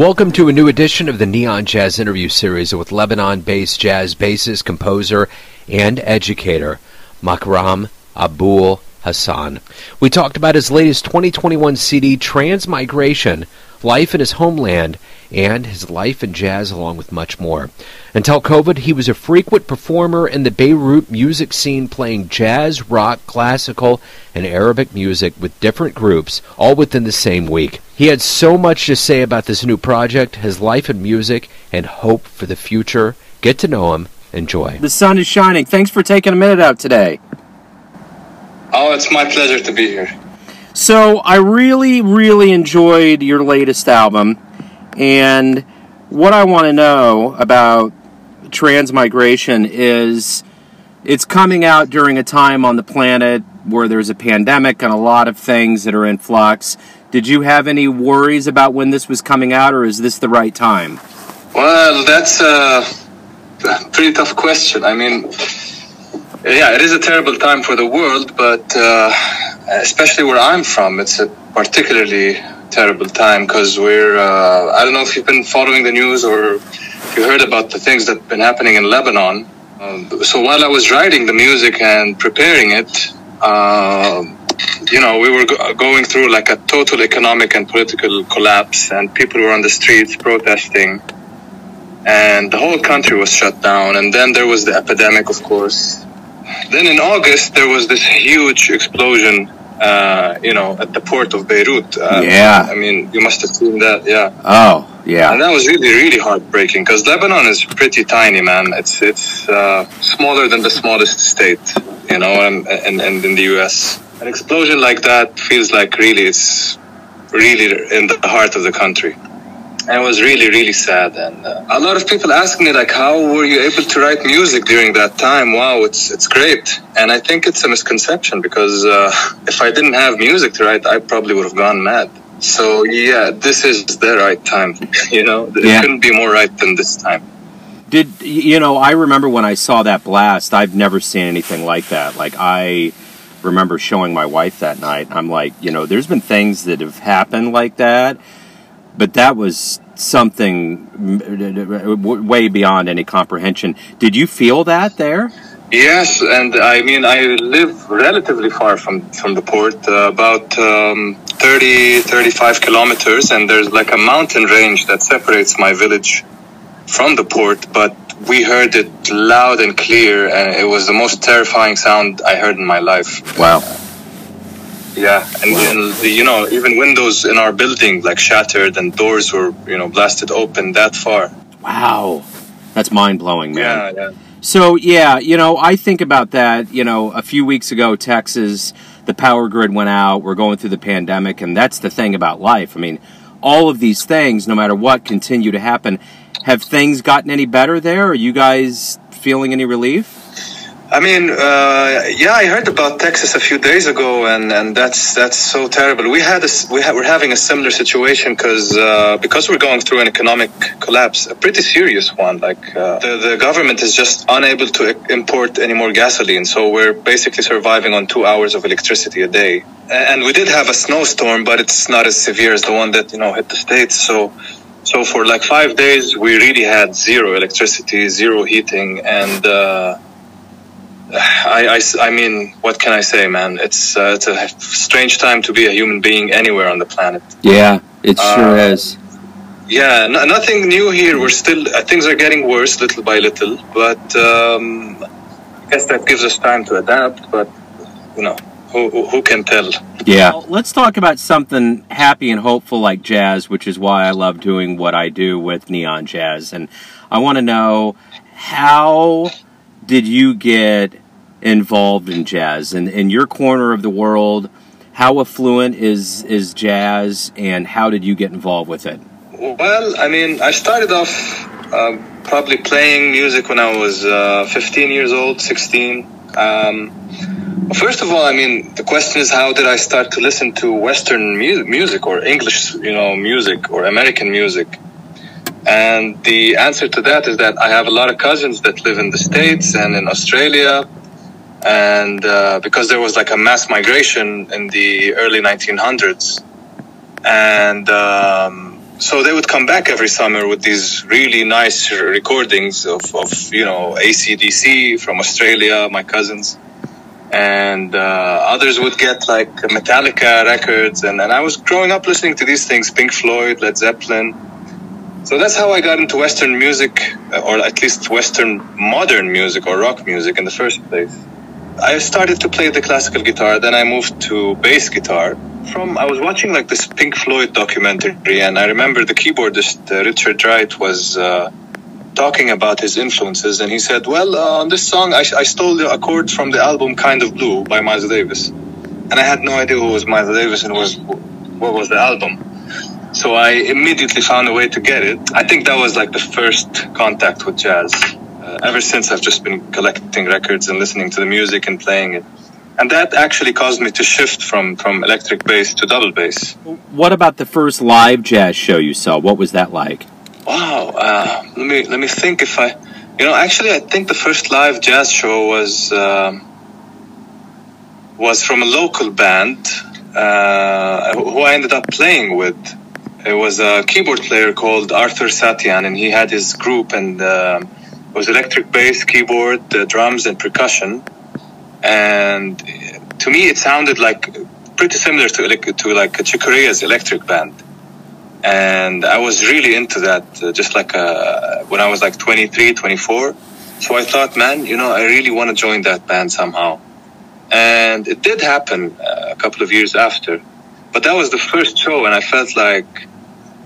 Welcome to a new edition of the Neon Jazz interview series with Lebanon based jazz bassist, composer, and educator Makram Aboul Hosn. We talked about his latest 2021 CD, Transmigration Life in His Homeland, and his life in jazz, along with much more. Until COVID, he was a frequent performer in the Beirut music scene, playing jazz, rock, classical, and Arabic music with different groups, all within the same week. He had so much to say about this new project, his life in music, and hope for the future. Get to know him. Enjoy. The sun is shining. Thanks for taking a minute out today. Oh, it's my pleasure to be here. So, I really, really enjoyed your latest album. And what I want to know about transmigration is it's coming out during a time on the planet where there's a pandemic and a lot of things that are in flux. Did you have any worries about when this was coming out, or is this the right time? Well, that's a pretty tough question. I mean, yeah, it is a terrible time for the world, but uh, especially where I'm from, it's a particularly terrible time because we're, uh, I don't know if you've been following the news or you heard about the things that have been happening in Lebanon. Um, so while I was writing the music and preparing it, uh, you know, we were go- going through like a total economic and political collapse, and people were on the streets protesting, and the whole country was shut down. And then there was the epidemic, of course. Then in August, there was this huge explosion uh, you know, at the port of Beirut. Uh, yeah. I mean, you must have seen that, yeah. Oh, yeah. And that was really, really heartbreaking because Lebanon is pretty tiny, man. It's it's uh, smaller than the smallest state, you know, and, and, and in the U.S. An explosion like that feels like really it's really in the heart of the country and it was really really sad. And uh, a lot of people ask me like how were you able to write music during that time? Wow it's it's great. And i think it's a misconception because uh, if i didn't have music to write i probably would have gone mad. So yeah this is the right time you know? It yeah. couldn't be more right than this time. Did you know i remember when i saw that blast i've never seen anything like that. Like i remember showing my wife that night. I'm like you know there's been things that have happened like that but that was something way beyond any comprehension. Did you feel that there? Yes, and I mean, I live relatively far from, from the port, uh, about um, 30, 35 kilometers, and there's like a mountain range that separates my village from the port, but we heard it loud and clear, and it was the most terrifying sound I heard in my life. Wow. Yeah, and, wow. and, you know, even windows in our building like shattered and doors were you know blasted open that far. Wow, that's mind blowing, man. Yeah, yeah. So yeah, you know, I think about that. You know, a few weeks ago, Texas, the power grid went out. We're going through the pandemic, and that's the thing about life. I mean, all of these things, no matter what, continue to happen. Have things gotten any better there? Are you guys feeling any relief? I mean, uh, yeah, I heard about Texas a few days ago, and, and that's that's so terrible. We had a, we ha- we're having a similar situation because uh, because we're going through an economic collapse, a pretty serious one. Like uh, the the government is just unable to import any more gasoline, so we're basically surviving on two hours of electricity a day. And we did have a snowstorm, but it's not as severe as the one that you know hit the states. So. So for like five days, we really had zero electricity, zero heating, and uh, I, I, I mean, what can I say, man? It's uh, it's a strange time to be a human being anywhere on the planet. Yeah, it sure uh, is. Yeah, no, nothing new here. We're still uh, things are getting worse little by little, but um, I guess that gives us time to adapt. But you know, who, who can tell? Yeah. Well, let's talk about something happy and hopeful like jazz, which is why I love doing what I do with Neon Jazz, and I want to know how did you get involved in jazz? And in your corner of the world, how affluent is is jazz, and how did you get involved with it? Well, I mean, I started off uh, probably playing music when I was uh, 15 years old, 16. Um, first of all, I mean, the question is, how did I start to listen to Western mu- music or English, you know, music or American music? And the answer to that is that I have a lot of cousins that live in the States and in Australia. And uh, because there was like a mass migration in the early 1900s, and um, so they would come back every summer with these really nice recordings of, of you know ACDC from Australia, my cousins, and uh, others would get like Metallica records, and, and I was growing up listening to these things, Pink Floyd, Led Zeppelin. So that's how I got into Western music, or at least Western modern music or rock music in the first place. I started to play the classical guitar, then I moved to bass guitar. From I was watching like this Pink Floyd documentary, and I remember the keyboardist uh, Richard Wright was uh, talking about his influences, and he said, "Well, uh, on this song, I, I stole the chord from the album Kind of Blue by Miles Davis," and I had no idea who was Miles Davis and was what was the album. So I immediately found a way to get it. I think that was like the first contact with jazz uh, ever since I've just been collecting records and listening to the music and playing it. And that actually caused me to shift from, from electric bass to double bass. What about the first live jazz show you saw? What was that like? Wow. Uh, let me let me think if I, you know, actually I think the first live jazz show was um, was from a local band uh, who I ended up playing with. It was a keyboard player called Arthur Satyan, and he had his group and. Uh, it was electric bass, keyboard, uh, drums, and percussion. And to me, it sounded like pretty similar to like to like Chick Corea's electric band. And I was really into that, uh, just like uh, when I was like 23, 24. So I thought, man, you know, I really want to join that band somehow. And it did happen uh, a couple of years after. But that was the first show, and I felt like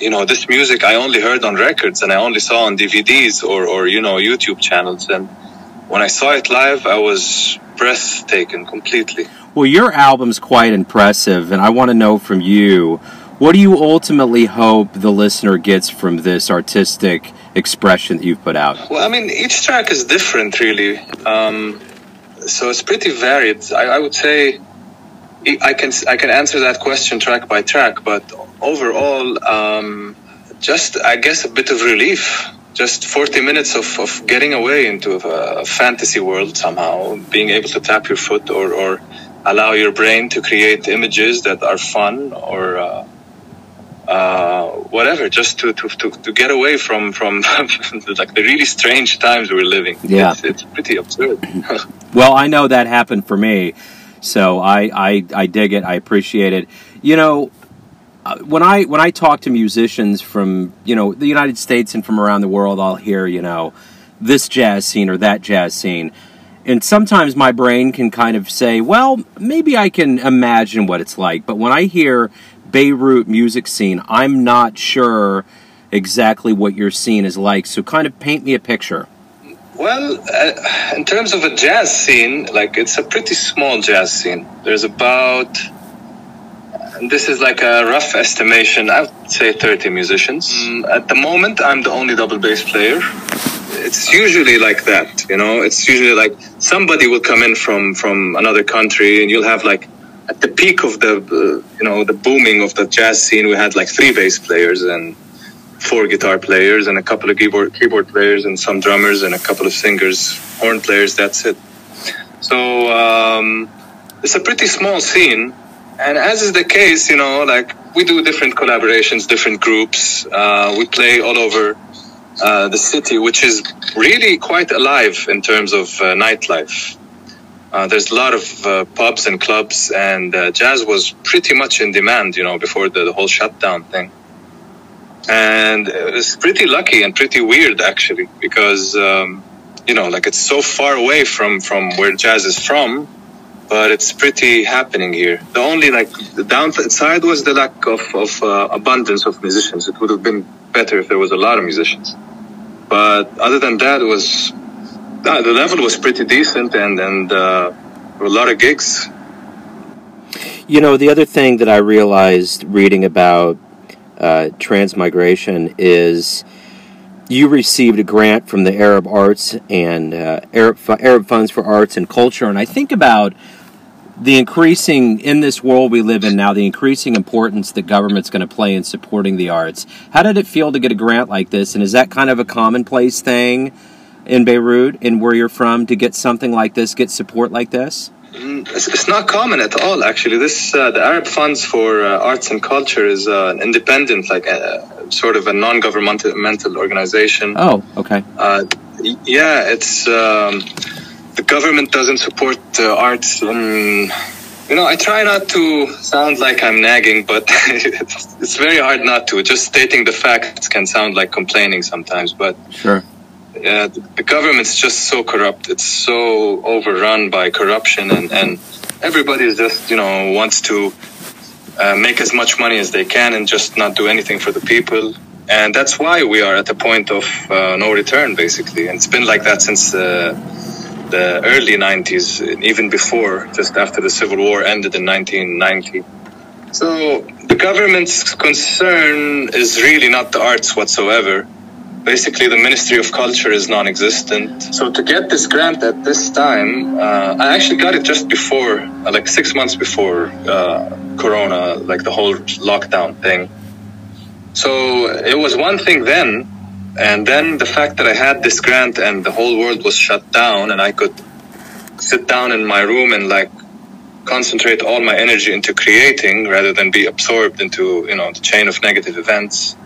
you know this music I only heard on records and I only saw on DVDs or or you know YouTube channels and when I saw it live I was breathtaking completely. Well, your album's quite impressive and I want to know from you what do you ultimately hope the listener gets from this artistic expression that you've put out? Well, I mean, each track is different, really. Um, so it's pretty varied. I, I would say I can I can answer that question track by track, but overall, um, just I guess a bit of relief. Just 40 minutes of, of getting away into a, fantasy world somehow, being able to tap your foot or, or allow your brain to create images that are fun or uh, uh, whatever, just to, to, to, to, get away from, from like the really strange times we're living. Yeah. It's, it's pretty absurd. well, I know that happened for me. So I, I, I dig it. I appreciate it. You know, uh, when I when I talk to musicians from you know the United States and from around the world, I'll hear you know this jazz scene or that jazz scene, and sometimes my brain can kind of say, well, maybe I can imagine what it's like. But when I hear Beirut music scene, I'm not sure exactly what your scene is like. So kind of paint me a picture. Well, uh, in terms of a jazz scene, like it's a pretty small jazz scene. There's about, this is like a rough estimation, I would say 30 musicians. Mm, at the moment, I'm the only double bass player. It's usually like that, you know. It's usually like somebody will come in from from another country, and you'll have like at the peak of the uh, you know the booming of the jazz scene, we had like three bass players and four guitar players and a couple of keyboard keyboard players and some drummers and a couple of singers, horn players. That's it. So um, it's a pretty small scene, and as is the case, you know, like we do different collaborations, different groups. Uh, we play all over uh, the city, which is really quite alive in terms of uh, nightlife. Uh, there's a lot of uh, pubs and clubs, and uh, jazz was pretty much in demand, you know, before the, the whole shutdown thing and it's pretty lucky and pretty weird actually because um, you know like it's so far away from from where jazz is from but it's pretty happening here. The only like the downside was the lack of, of uh, abundance of musicians. It would have been better if there was a lot of musicians. But other than that it was uh, the level was pretty decent and and uh, a lot of gigs. You know the other thing that i realized reading about uh, transmigration is you received a grant from the Arab Arts and uh, Arab, Arab Funds for Arts and Culture, and I think about the increasing in this world we live in now, the increasing importance that government's going to play in supporting the arts. How did it feel to get a grant like this, and is that kind of a commonplace thing in Beirut and where you're from to get something like this, get support like this? Mm, It's, it's not common at all, actually. This uh, the Arab Funds for uh, Arts and Culture is uh, an independent, like uh, sort of a non-governmental organization. Oh, okay. Uh, yeah, it's um, the government doesn't support the arts. Um, you know, I try not to sound like I'm nagging, but it's, it's very hard not to. Just stating the facts can sound like complaining sometimes, but Sure. Yeah, the, the government's just so corrupt. It's so overrun by corruption, and, and everybody just, you know, wants to uh, make as much money as they can and just not do anything for the people. And that's why we are at the point of uh, no return, basically. And it's been like that since uh, the early 90s, even before, just after the Civil War ended in 1990. So the government's concern is really not the arts whatsoever basically the ministry of culture is non-existent. So to get this grant at this time uh, i actually got it just before uh, like six months before uh, corona like the whole lockdown thing. So it was one thing then and then the fact that i had this grant and the whole world was shut down and i could sit down in my room and like concentrate all my energy into creating rather than be absorbed into you know the chain of negative events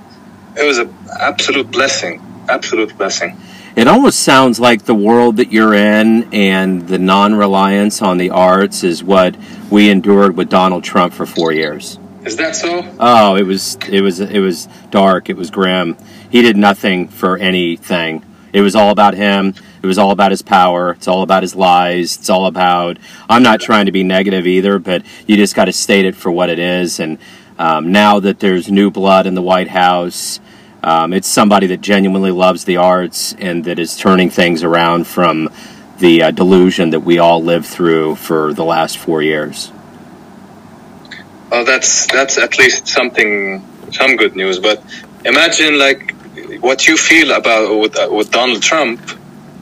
it was an absolute blessing absolute blessing It almost sounds like the world that you're in and the non reliance on the arts is what we endured with Donald Trump for four years. is that so Oh, it was it was it was dark. It was grim. He did nothing for anything. It was all about him. It was all about his power. It's all about his lies. It's all about. I'm not trying to be negative either, but you just got to state it for what it is. And um, now that there's new blood in the White House, um, it's somebody that genuinely loves the arts and that is turning things around from the uh, delusion that we all lived through for the last four years. well that's that's at least something some good news but imagine like what you feel about with, uh, with donald trump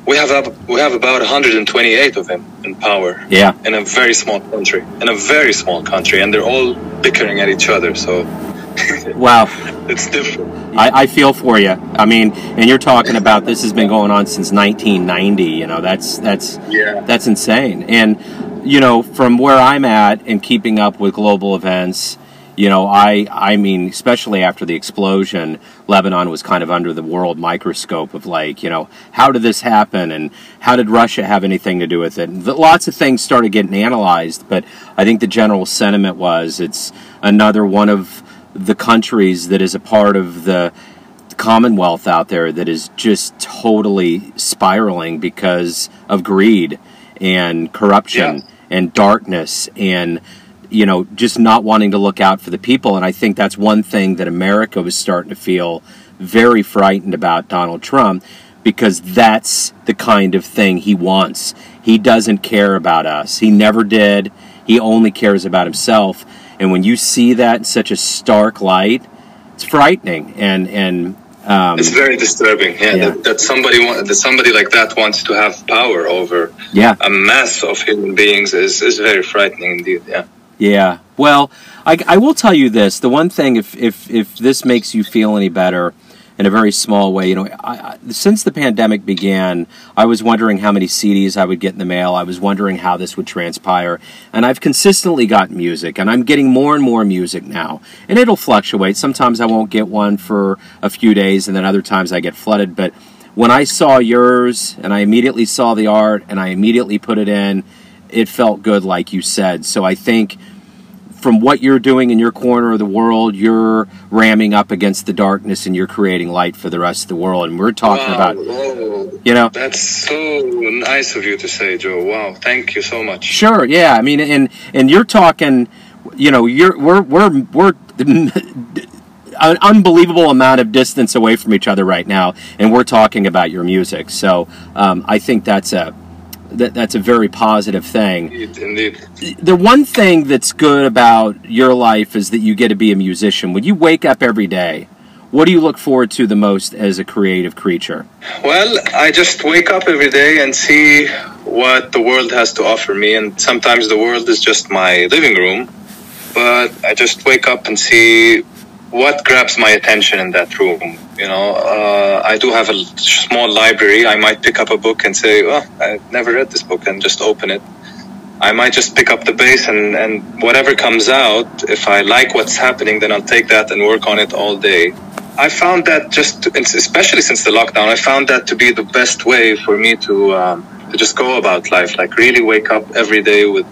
we have we have about 128 of them in power Yeah. in a very small country in a very small country and they're all bickering at each other so Wow. it's different I, I feel for you. I mean, and you're talking about this has been going on since 1990. You know, that's that's yeah that's insane. And you know, from where I'm at and keeping up with global events, you know, I I mean, especially after the explosion, Lebanon was kind of under the world microscope of like, you know, how did this happen and how did Russia have anything to do with it? And lots of things started getting analyzed, but I think the general sentiment was it's another one of the countries that is a part of the commonwealth out there that is just totally spiraling because of greed and corruption Yeah. and darkness and you know just not wanting to look out for the people. And i think that's one thing that america was starting to feel very frightened about donald trump because that's the kind of thing he wants. He doesn't care about us. He never did. He only cares about himself and when you see that in such a stark light it's frightening and and um, it's very disturbing yeah, Yeah. That, that somebody that somebody like that wants to have power over yeah a mass of human beings is, is very frightening indeed yeah Yeah. Well, I, I will tell you this: the one thing, if if if this makes you feel any better, in a very small way, you know, I, I, since the pandemic began, I was wondering how many CDs I would get in the mail. I was wondering how this would transpire, and I've consistently gotten music, and I'm getting more and more music now, and it'll fluctuate. Sometimes I won't get one for a few days, and then other times I get flooded. But when I saw yours, and I immediately saw the art, and I immediately put it in, it felt good, like you said. So I think from what you're doing in your corner of the world, you're ramming up against the darkness and you're creating light for the rest of the world. And we're talking Wow, about, whoa. you know, That's so nice of you to say, Joe. Wow, thank you so much. sure, yeah. I mean, and and you're talking, you know, you're we're we're we're an unbelievable amount of distance away from each other right now, and we're talking about your music. So um, I think that's a that, that's a very positive thing. Indeed, indeed. the one thing that's good about your life is that you get to be a musician. When you wake up every day, what do you look forward to the most as a creative creature? Well, I just wake up every day and see what the world has to offer me, and sometimes the world is just my living room. But I just wake up and see what grabs my attention in that room. You know, uh, I do have a small library. I might pick up a book and say, "Oh, I've never read this book," and just open it. I might just pick up the bass and, and whatever comes out, if I like what's happening, then I'll take that and work on it all day. I found that just, especially since the lockdown, I found that to be the best way for me to um, to just go about life. Like really wake up every day with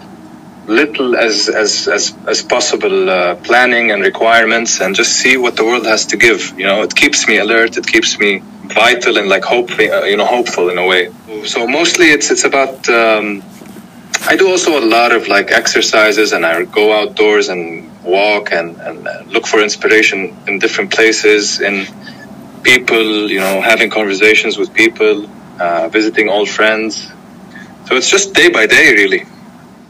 little as as as, as possible uh, planning and requirements, and just see what the world has to give. You know, it keeps me alert. It keeps me vital and like hope, uh, you know, hopeful in a way. So mostly it's it's about. Um, I do also a lot of like exercises, and I go outdoors and walk and, and look for inspiration in different places, in people, you know, having conversations with people, uh, visiting old friends. So it's just day by day, really.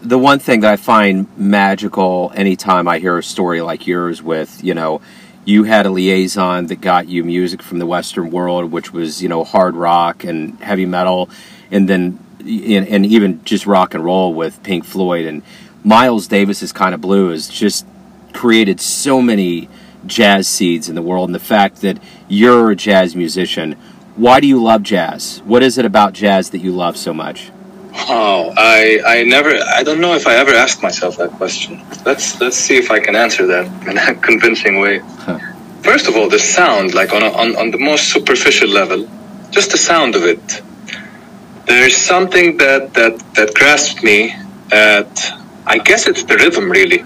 The one thing that I find magical anytime I hear a story like yours with, you know, you had a liaison that got you music from the Western world, which was, you know, hard rock and heavy metal, and then and even just rock and roll with Pink Floyd and Miles Davis's kind of blue is just created so many jazz seeds in the world and the fact that you're a jazz musician why do you love jazz? What is it about jazz that you love so much oh i i never i don't know if i ever asked myself that question. Let's let's see if i can answer that in a convincing way. Huh. first of all the sound like on, a, on on the most superficial level just the sound of it. There's something that that that grasped me at i guess it's the rhythm really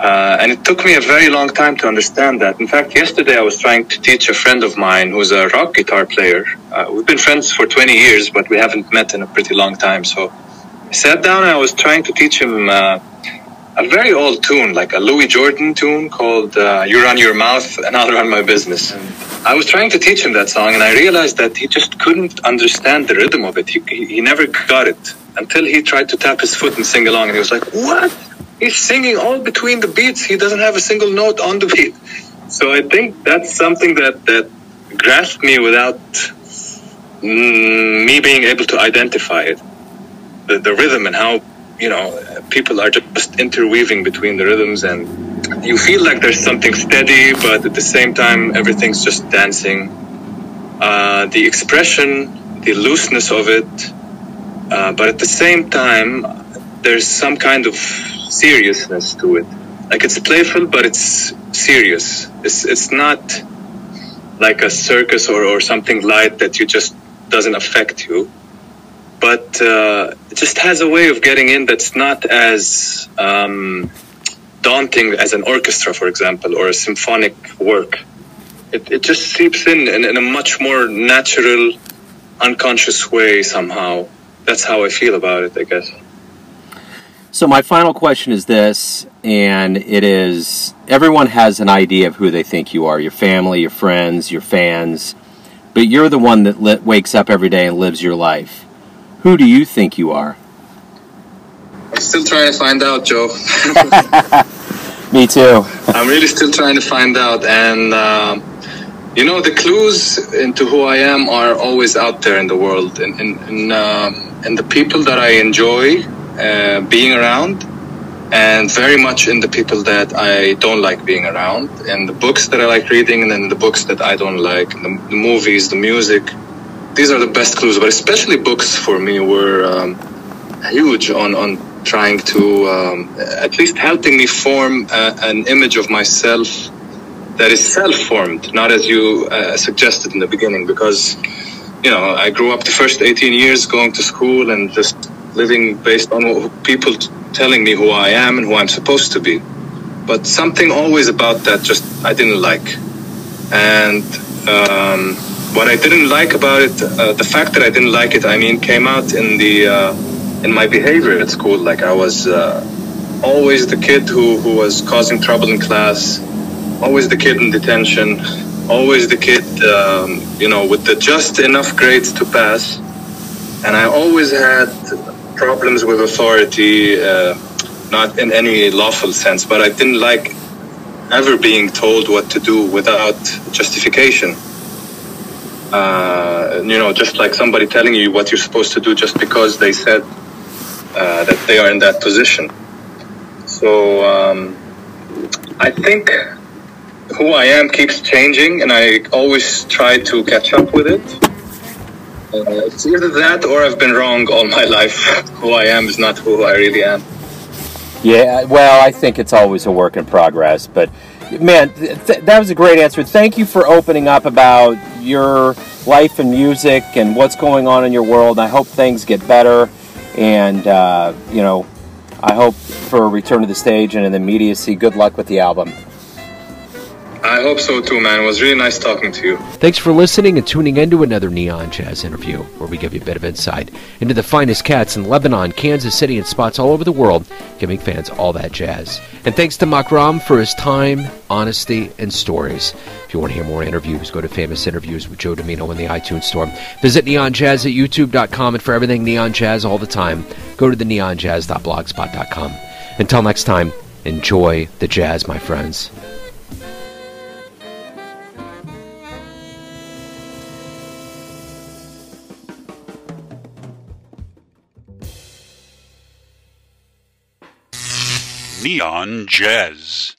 uh, and it took me a very long time to understand that. In fact, yesterday I was trying to teach a friend of mine who's a rock guitar player. Uh, we've been friends for 20 years, but we haven't met in a pretty long time. So I sat down and I was trying to teach him uh, a very old tune, like a Louis Jordan tune called uh, You Run Your Mouth and I'll Run My Business. And I was trying to teach him that song and I realized that he just couldn't understand the rhythm of it. He, he never got it until he tried to tap his foot and sing along and he was like, What? He's singing all between the beats. He doesn't have a single note on the beat. So I think that's something that that grasped me without mm, me being able to identify it. The, the rhythm and how you know people are just interweaving between the rhythms and you feel like there's something steady but at the same time everything's just dancing uh, the expression the looseness of it uh, but at the same time there's some kind of seriousness to it. Like it's playful, but it's serious. It's it's not like a circus or, or something light that you just doesn't affect you. But uh, it just has a way of getting in that's not as um, daunting as an orchestra, for example, or a symphonic work. It, it just seeps in, in in a much more natural, unconscious way somehow. That's how I feel about it, I guess. So, my final question is this, and it is everyone has an idea of who they think you are your family, your friends, your fans, but you're the one that li- wakes up every day and lives your life. Who do you think you are? I'm still trying to find out, Joe. Me too. I'm really still trying to find out, and uh, you know, the clues into who I am are always out there in the world, and in, in, in, um, in the people that I enjoy uh, being around and very much in the people that I don't like being around, and the books that I like reading, and in the books that I don't like, the, the movies, the music. These are the best clues, but especially books for me were um, huge on, on trying to um, at least helping me form a, an image of myself that is self-formed, not as you uh, suggested in the beginning, because you know I grew up the first 18 years going to school and just living based on people telling me who I am and who I'm supposed to be. But something always about that just I didn't like. And um, what I didn't like about it, uh, the fact that I didn't like it, I mean, came out in the uh, in my behavior at school. Like I was uh, always the kid who, who was causing trouble in class, always the kid in detention, always the kid, um, you know, with the just enough grades to pass. And I always had problems with authority, uh, not in any lawful sense, but I didn't like ever being told what to do without justification. Uh, you know, just like somebody telling you what you're supposed to do just because they said uh, that they are in that position. So um, I think who I am keeps changing, and I always try to catch up with it. It's either that or I've been wrong all my life. who I am is not who I really am. Yeah, well, I think it's always a work in progress. But man, th- th- that was a great answer. Thank you for opening up about your life and music and what's going on in your world. I hope things get better, and uh, you know, I hope for a return to the stage and in the media. See, Good luck with the album. I hope so too, man. It was really nice talking to you. Thanks for listening and tuning in to another Neon Jazz interview, where we give you a bit of insight into the finest cats in Lebanon, Kansas City, and spots all over the world, giving fans all that jazz. And thanks to Makram for his time, honesty, and stories. If you want to hear more interviews, go to Famous Interviews with Joe Dimino in the iTunes Store. Visit neonjazz at youtube.com, and for everything Neon Jazz all the time, go to the neonjazz.blogspot.com. Until next time, enjoy the jazz, my friends. Neon Jazz.